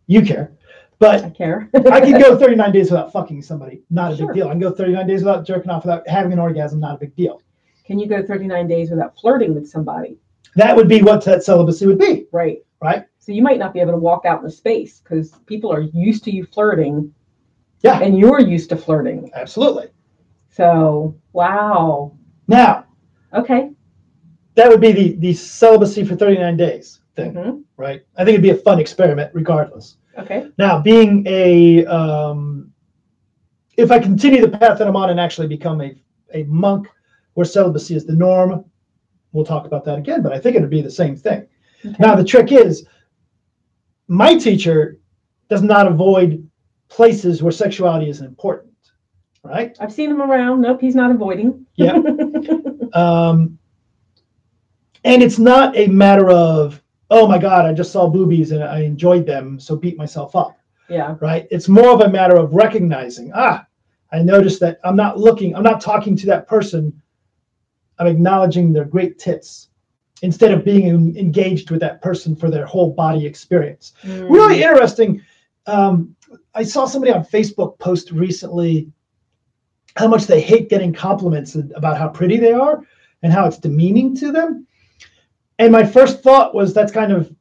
You care, but I care. I can go 39 days without fucking somebody. Not a Sure. big deal. I can go 39 days without jerking off, without having an orgasm. Not a big deal. Can you go 39 days without flirting with somebody? That would be what that celibacy would be, Right. right? So you might not be able to walk out in the space because people are used to you flirting Yeah, and you're used to flirting. absolutely. So wow. Now, Okay. that would be the the celibacy for 39 days thing, Mhm. right? I think it'd be a fun experiment regardless. Okay. Now, being a um, if I continue the path that I'm on and actually become a, a monk where celibacy is the norm, we'll talk about that again, but I think it'd be the same thing. Okay. Now, the trick is my teacher does not avoid places where sexuality is important, right? I've seen him around. Nope, he's not avoiding. Yeah. Um, and it's not a matter of, oh my God, I just saw boobies and I enjoyed them, so beat myself up, yeah. right? It's more of a matter of recognizing, ah, I noticed that I'm not looking, I'm not talking to that person. I'm acknowledging their great tits instead of being en- engaged with that person for their whole body experience. Mm. Really interesting. Um, I saw somebody on Facebook post recently how much they hate getting compliments about how pretty they are and how it's demeaning to them. And my first thought was that's kind of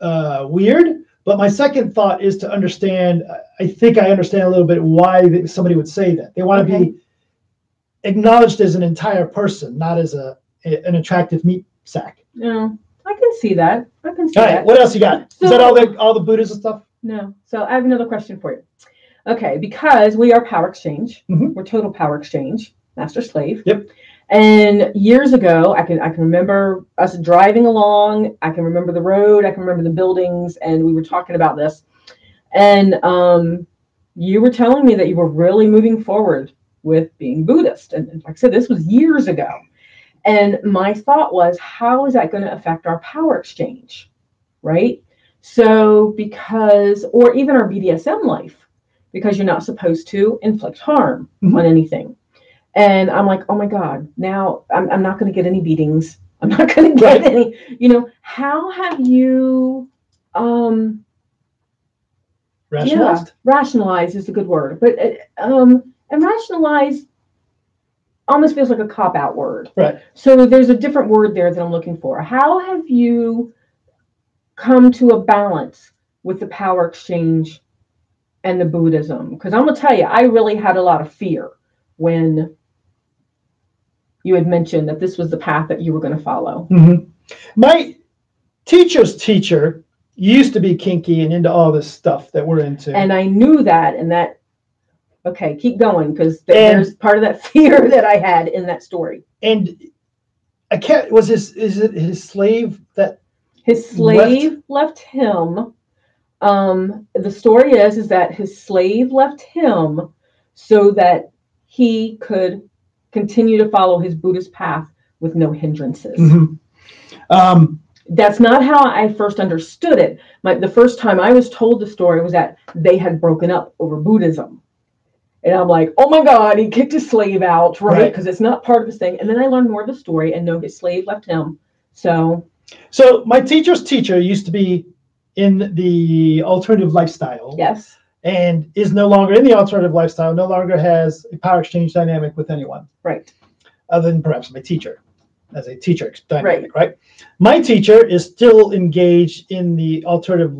uh, weird. But my second thought is to understand. I think I understand a little bit why somebody would say that. They want to Okay. be acknowledged as an entire person, not as a, an attractive meat sack. No, I can see that. I can see All that. right, what else you got? Is that all the all the Buddhism stuff? No. So I have another question for you. Okay, because we are power exchange, Mhm. we're total power exchange, master slave. Yep. And years ago, I can I can remember us driving along. I can remember the road. I can remember the buildings, and we were talking about this. And um, you were telling me that you were really moving forward with being Buddhist, and, like I said, this was years ago. And my thought was, how is that going to affect our power exchange, right? So because, or even our BDSM life, because you're not supposed to inflict harm Mhm. on anything. And I'm like, oh my God, now I'm, I'm not going to get any beatings. I'm not going to get any, you know, how have you, um, Rationalized? yeah, rationalize is a good word, but, uh, um, and rationalize almost feels like a cop out word. Right. So there's a different word there that I'm looking for. How have you come to a balance with the power exchange and the Buddhism? Because I'm gonna tell you, I really had a lot of fear when you had mentioned that this was the path that you were going to follow. Mhm. My teacher's teacher used to be kinky and into all this stuff that we're into. And I knew that, and that. Okay, keep going because there's part of that fear that I had in that story. and I can't. Was his is it his slave that? his slave left, him um the story is is that his slave left him so that he could continue to follow his buddhist path with no hindrances. Mhm. Um, that's not how i first understood it. My the first time i was told the story was that they had broken up over buddhism. And i'm like oh my god he kicked his slave out right? Right. because it's not part of his thing. And then i learned more of the story and no his slave left him. So so my teacher's teacher used to be in the alternative lifestyle. Yes and is no longer in the alternative lifestyle. No longer has a power exchange dynamic with anyone right other than perhaps my teacher as a teacher dynamic, right? My teacher is still engaged in the alternative,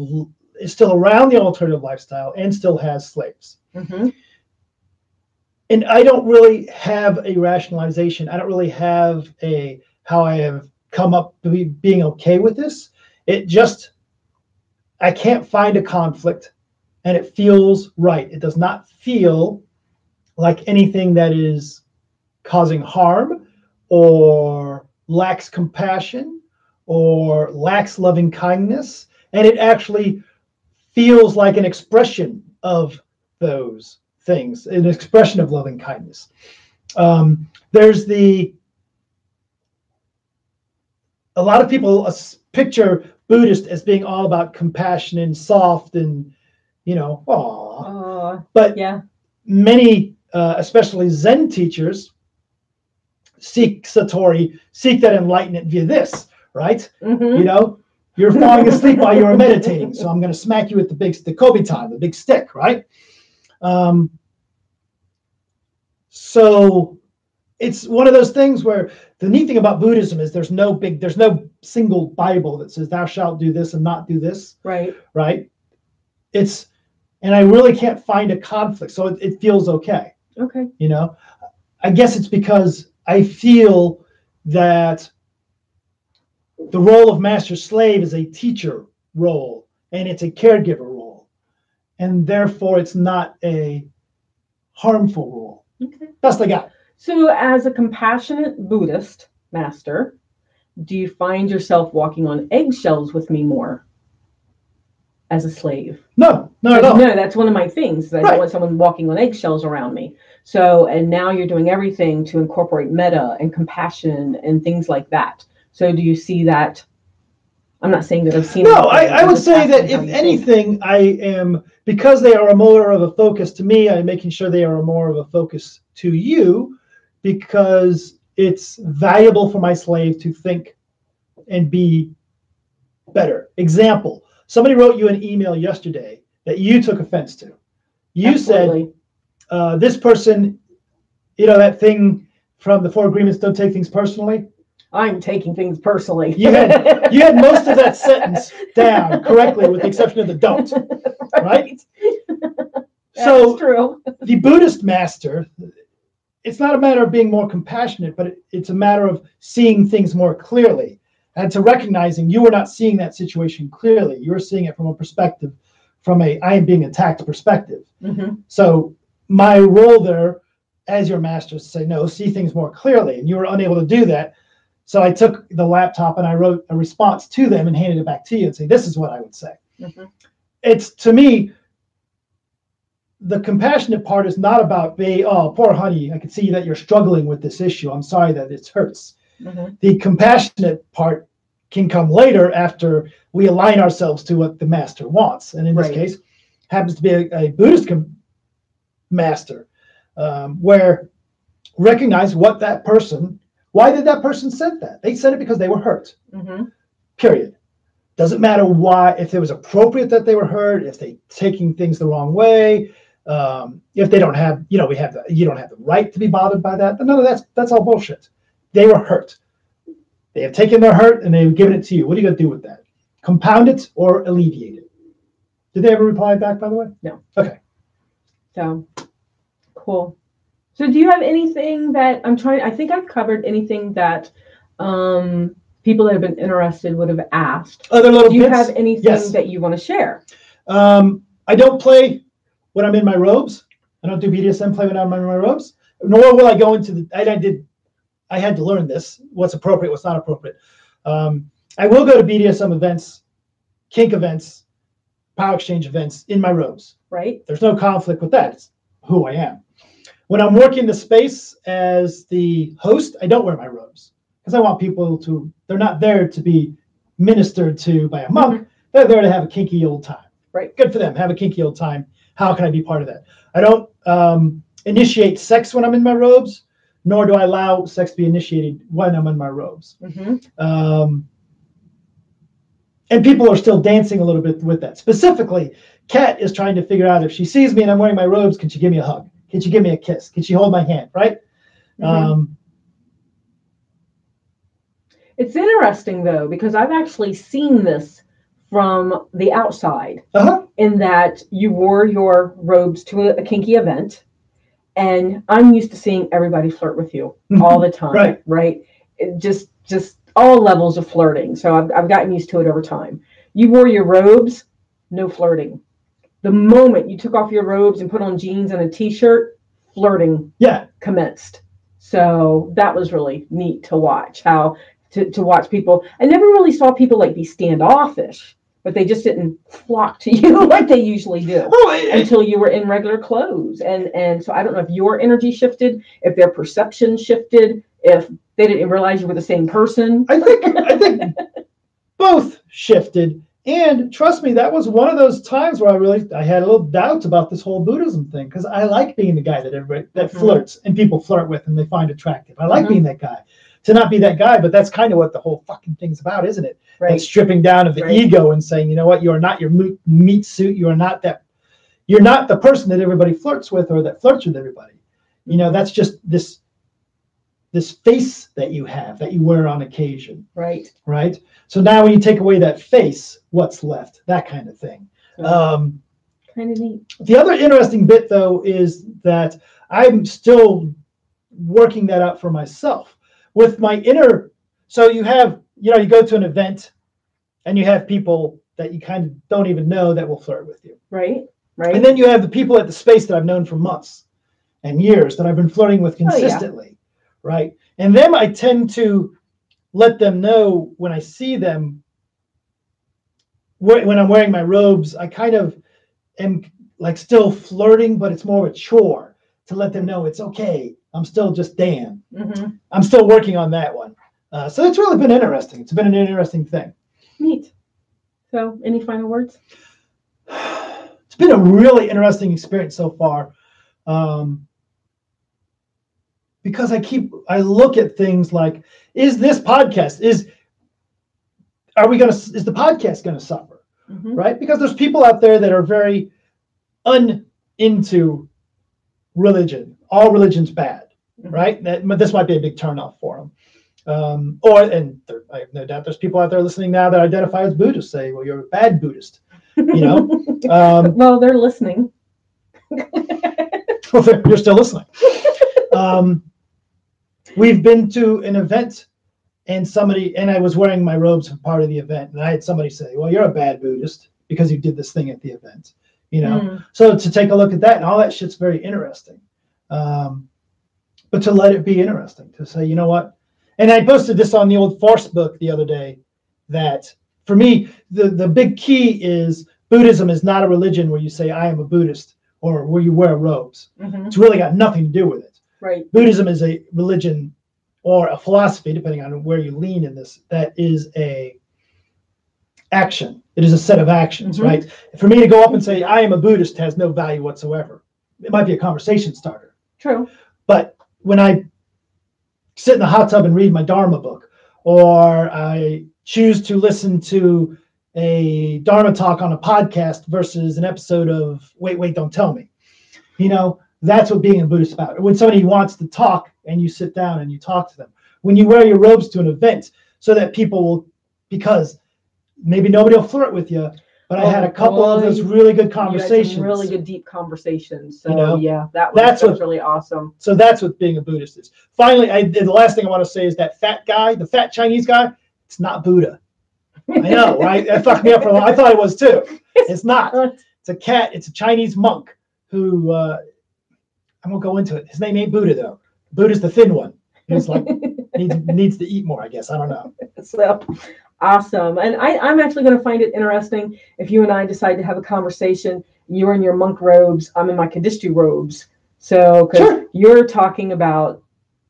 is still around the alternative lifestyle and still has slaves. hmm And I don't really have a rationalization. I don't really have a how I have come up to be, being okay with this. It just, I can't find a conflict and it feels right. It does not feel like anything that is causing harm or lacks compassion or lacks loving kindness, and it actually feels like an expression of those things, an expression of loving kindness. Um, there's the a lot of people picture Buddhist as being all about compassion and soft and you know, aw. but yeah. many, uh, especially Zen teachers, seek Satori, seek that enlightenment via this, right? Mhm. You know, you're falling asleep while you're meditating, so I'm going to smack you with the big, the kobitan, the big stick, right? Um, so it's one of those things where the neat thing about Buddhism is there's no big, there's no single Bible that says thou shalt do this and not do this, Right. right? It's, and I really can't find a conflict, so it, it feels okay. Okay. you know? I guess it's because i feel that the role of master slave is a teacher role and it's a caregiver role and therefore it's not a harmful role. Okay. best i got. So, as a compassionate Buddhist master, do you find yourself walking on eggshells with me more as a slave? no not at all No, that's one of my things. I Right. don't want someone walking on eggshells around me. So, and now you're doing everything to incorporate metta and compassion and things like that. So, do you see that? I'm not saying that I've seen. no I, I would say that if anything i am because they are a more of a focus to me i'm making sure they are more of a focus to you because it's valuable for my slave to think and be better. Example, somebody wrote you an email yesterday that you took offense to. You said, uh, this person, you know, that thing from the four agreements, don't take things personally. I'm taking things personally. You had, you had most of that sentence down correctly, with the exception of the don't. Right? That's So true. the Buddhist master, it's not a matter of being more compassionate, but it, it's a matter of seeing things more clearly and to recognizing you were not seeing that situation clearly. You were seeing it from a perspective, from a I am being attacked perspective. Mhm. So my role there as your master is to say, no, see things more clearly. And you were unable to do that. So I took the laptop and I wrote a response to them and handed it back to you and say, this is what I would say. Mhm. It's to me, the compassionate part is not about be oh poor honey i can see that you're struggling with this issue i'm sorry that it hurts Mhm. the compassionate part can come later after we align ourselves to what the master wants. And in this case happens to be a, a buddhist com- master um, where recognize what that person why did that person send that? They said it because they were hurt. Mhm. period. Doesn't matter why if it was appropriate that they were hurt if they taking things the wrong way um, if they don't have you know we have the you don't have the right to be bothered by that none of that's that's all bullshit they were hurt they have taken their hurt and they've given it to you what are you going to do with that compound it or alleviate it did they ever reply back by the way No. okay So cool. So do you have anything that I'm trying I think I've covered anything that um people that have been interested would have asked. other little Do you bits have anything Yes. that you want to share? Um, I don't play when I'm in my robes. I don't do BDSM play when I'm in my robes. Nor will I go into the. I, I did. I had to learn this. What's appropriate, what's not appropriate. Um, I will go to BDSM events, kink events, power exchange events in my robes. Right? There's no conflict with that. It's who I am. When I'm working the space as the host, I don't wear my robes because I want people to. They're not there to be ministered to by a monk. They're there to have a kinky old time Right. good for them. Have a kinky old time. How can I be part of that? I don't um, initiate sex when I'm in my robes, nor do I allow sex to be initiated when I'm in my robes. hmm Um, and people are still dancing a little bit with that. Specifically, Kat is trying to figure out if she sees me and I'm wearing my robes, can she give me a hug? Can she give me a kiss? Can she hold my hand? Right? Um, It's interesting though because I've actually seen this from the outside. uh-huh. in that you wore your robes to a, a kinky event and i'm used to seeing everybody flirt with you all the time Right. right It just just all levels of flirting so I've, I've gotten used to it over time you wore your robes no flirting the moment you took off your robes and put on jeans and a t-shirt flirting Yeah. commenced so that was really neat to watch how to, to watch people. I never really saw people like be standoffish, but they just didn't flock to you like they usually do Oh, until you were in regular clothes. And and so I don't know if your energy shifted, if their perception shifted, if they didn't realize you were the same person. I think I think both shifted. And trust me, that was one of those times where I really I had a little doubts about this whole Buddhism thing because I like being the guy that everybody that Mhm. flirts and people flirt with and they find attractive. I like Mhm. being that guy. To not be that guy, but that's kind of what the whole fucking thing's about, isn't it? Right. It's stripping down of the Right. ego and saying, you know what, you are not your meat suit. You are not that. You're not the person that everybody flirts with or that flirts with everybody. You know, that's just this this face that you have that you wear on occasion, Right. right? So now when you take away that face, what's left? That kind of thing. Um, kind of neat. the other interesting bit, though, is that I'm still working that out for myself with my inner. So you have, you know, you go to an event and you have people that you kind of don't even know that will flirt with you. Right. Right. And then you have the people at the space that I've known for months and years that I've been flirting with Oh, yeah. consistently, right? And them, I tend to let them know when I see them. When I'm wearing my robes, I kind of am like still flirting, but it's more of a chore to let them know it's okay. I'm still just Dan. Mhm. I'm still working on that one. Uh, so it's really been interesting. It's been an interesting thing. Neat. So, any final words? it's been a really interesting experience so far um, because i keep i look at things like is this podcast is are we going to is the podcast going to suffer Mhm. right because there's people out there that are very un into religion all religion's bad Right that this might be a big turnoff for them um, or and there, i have no doubt there's people out there listening now that identify as buddhists say well you're a bad buddhist you know um, well, they're listening. Well, then you're still listening. um, we've been to an event, and somebody and I was wearing my robes for part of the event, and I had somebody say, "Well, you're a bad Buddhist because you did this thing at the event." You know, Mm. so to take a look at that and all that shit's very interesting. Um, but to let it be interesting, to say, you know what? And I posted this on the old Force book the other day that for me, the, the big key is Buddhism is not a religion where you say, I am a Buddhist or where you wear robes. Mhm. It's really got nothing to do with it. Right. Buddhism is a religion or a philosophy, depending on where you lean in this, that is a action. It is a set of actions, Mhm. right? For me to go up and say I am a Buddhist has no value whatsoever. It might be a conversation starter, True. but when I sit in the hot tub and read my Dharma book, or I choose to listen to a Dharma talk on a podcast versus an episode of Wait, Wait, Don't Tell Me, you know, that's what being a Buddhist is about. When somebody wants to talk and you sit down and you talk to them, when you wear your robes to an event so that people will, because maybe nobody will flirt with you, but I had a couple of those really good You had some conversations. really good deep conversations. So You know, yeah, that was, that's that what- really awesome. So that's what being a Buddhist is. Finally, I, the last thing I want to say is that fat guy, the fat Chinese guy, it's not Buddha. I know, right? That fucked me up for a long. I thought it was too. It's not. It's a cat. It's a Chinese monk who uh, I won't go into it. His name ain't Buddha though. Buddha's the thin one. He's like needs needs to eat more. I guess I don't know. so awesome. And I, I'm actually going to find it interesting if you and I decide to have a conversation. You're in your monk robes. I'm in my Kadishtu robes. So, because Sure. you're talking about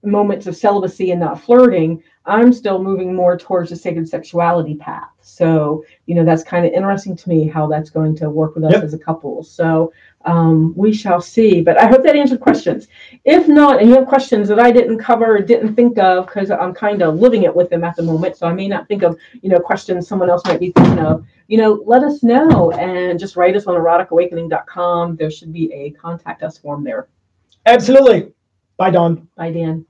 moments of celibacy and not flirting, I'm still moving more towards the sacred sexuality path. So, you know, that's kind of interesting to me how that's going to work with us Yep. as a couple. So, um, we shall see. But I hope that answered questions. If not, and you have questions that I didn't cover or didn't think of because I'm kind of living it with them at the moment, so I may not think of, you know, questions someone else might be thinking of, you know, let us know and just write us on eroticawakening.com. There should be a contact us form there. Absolutely. Bye, Dawn. Bye, Dan.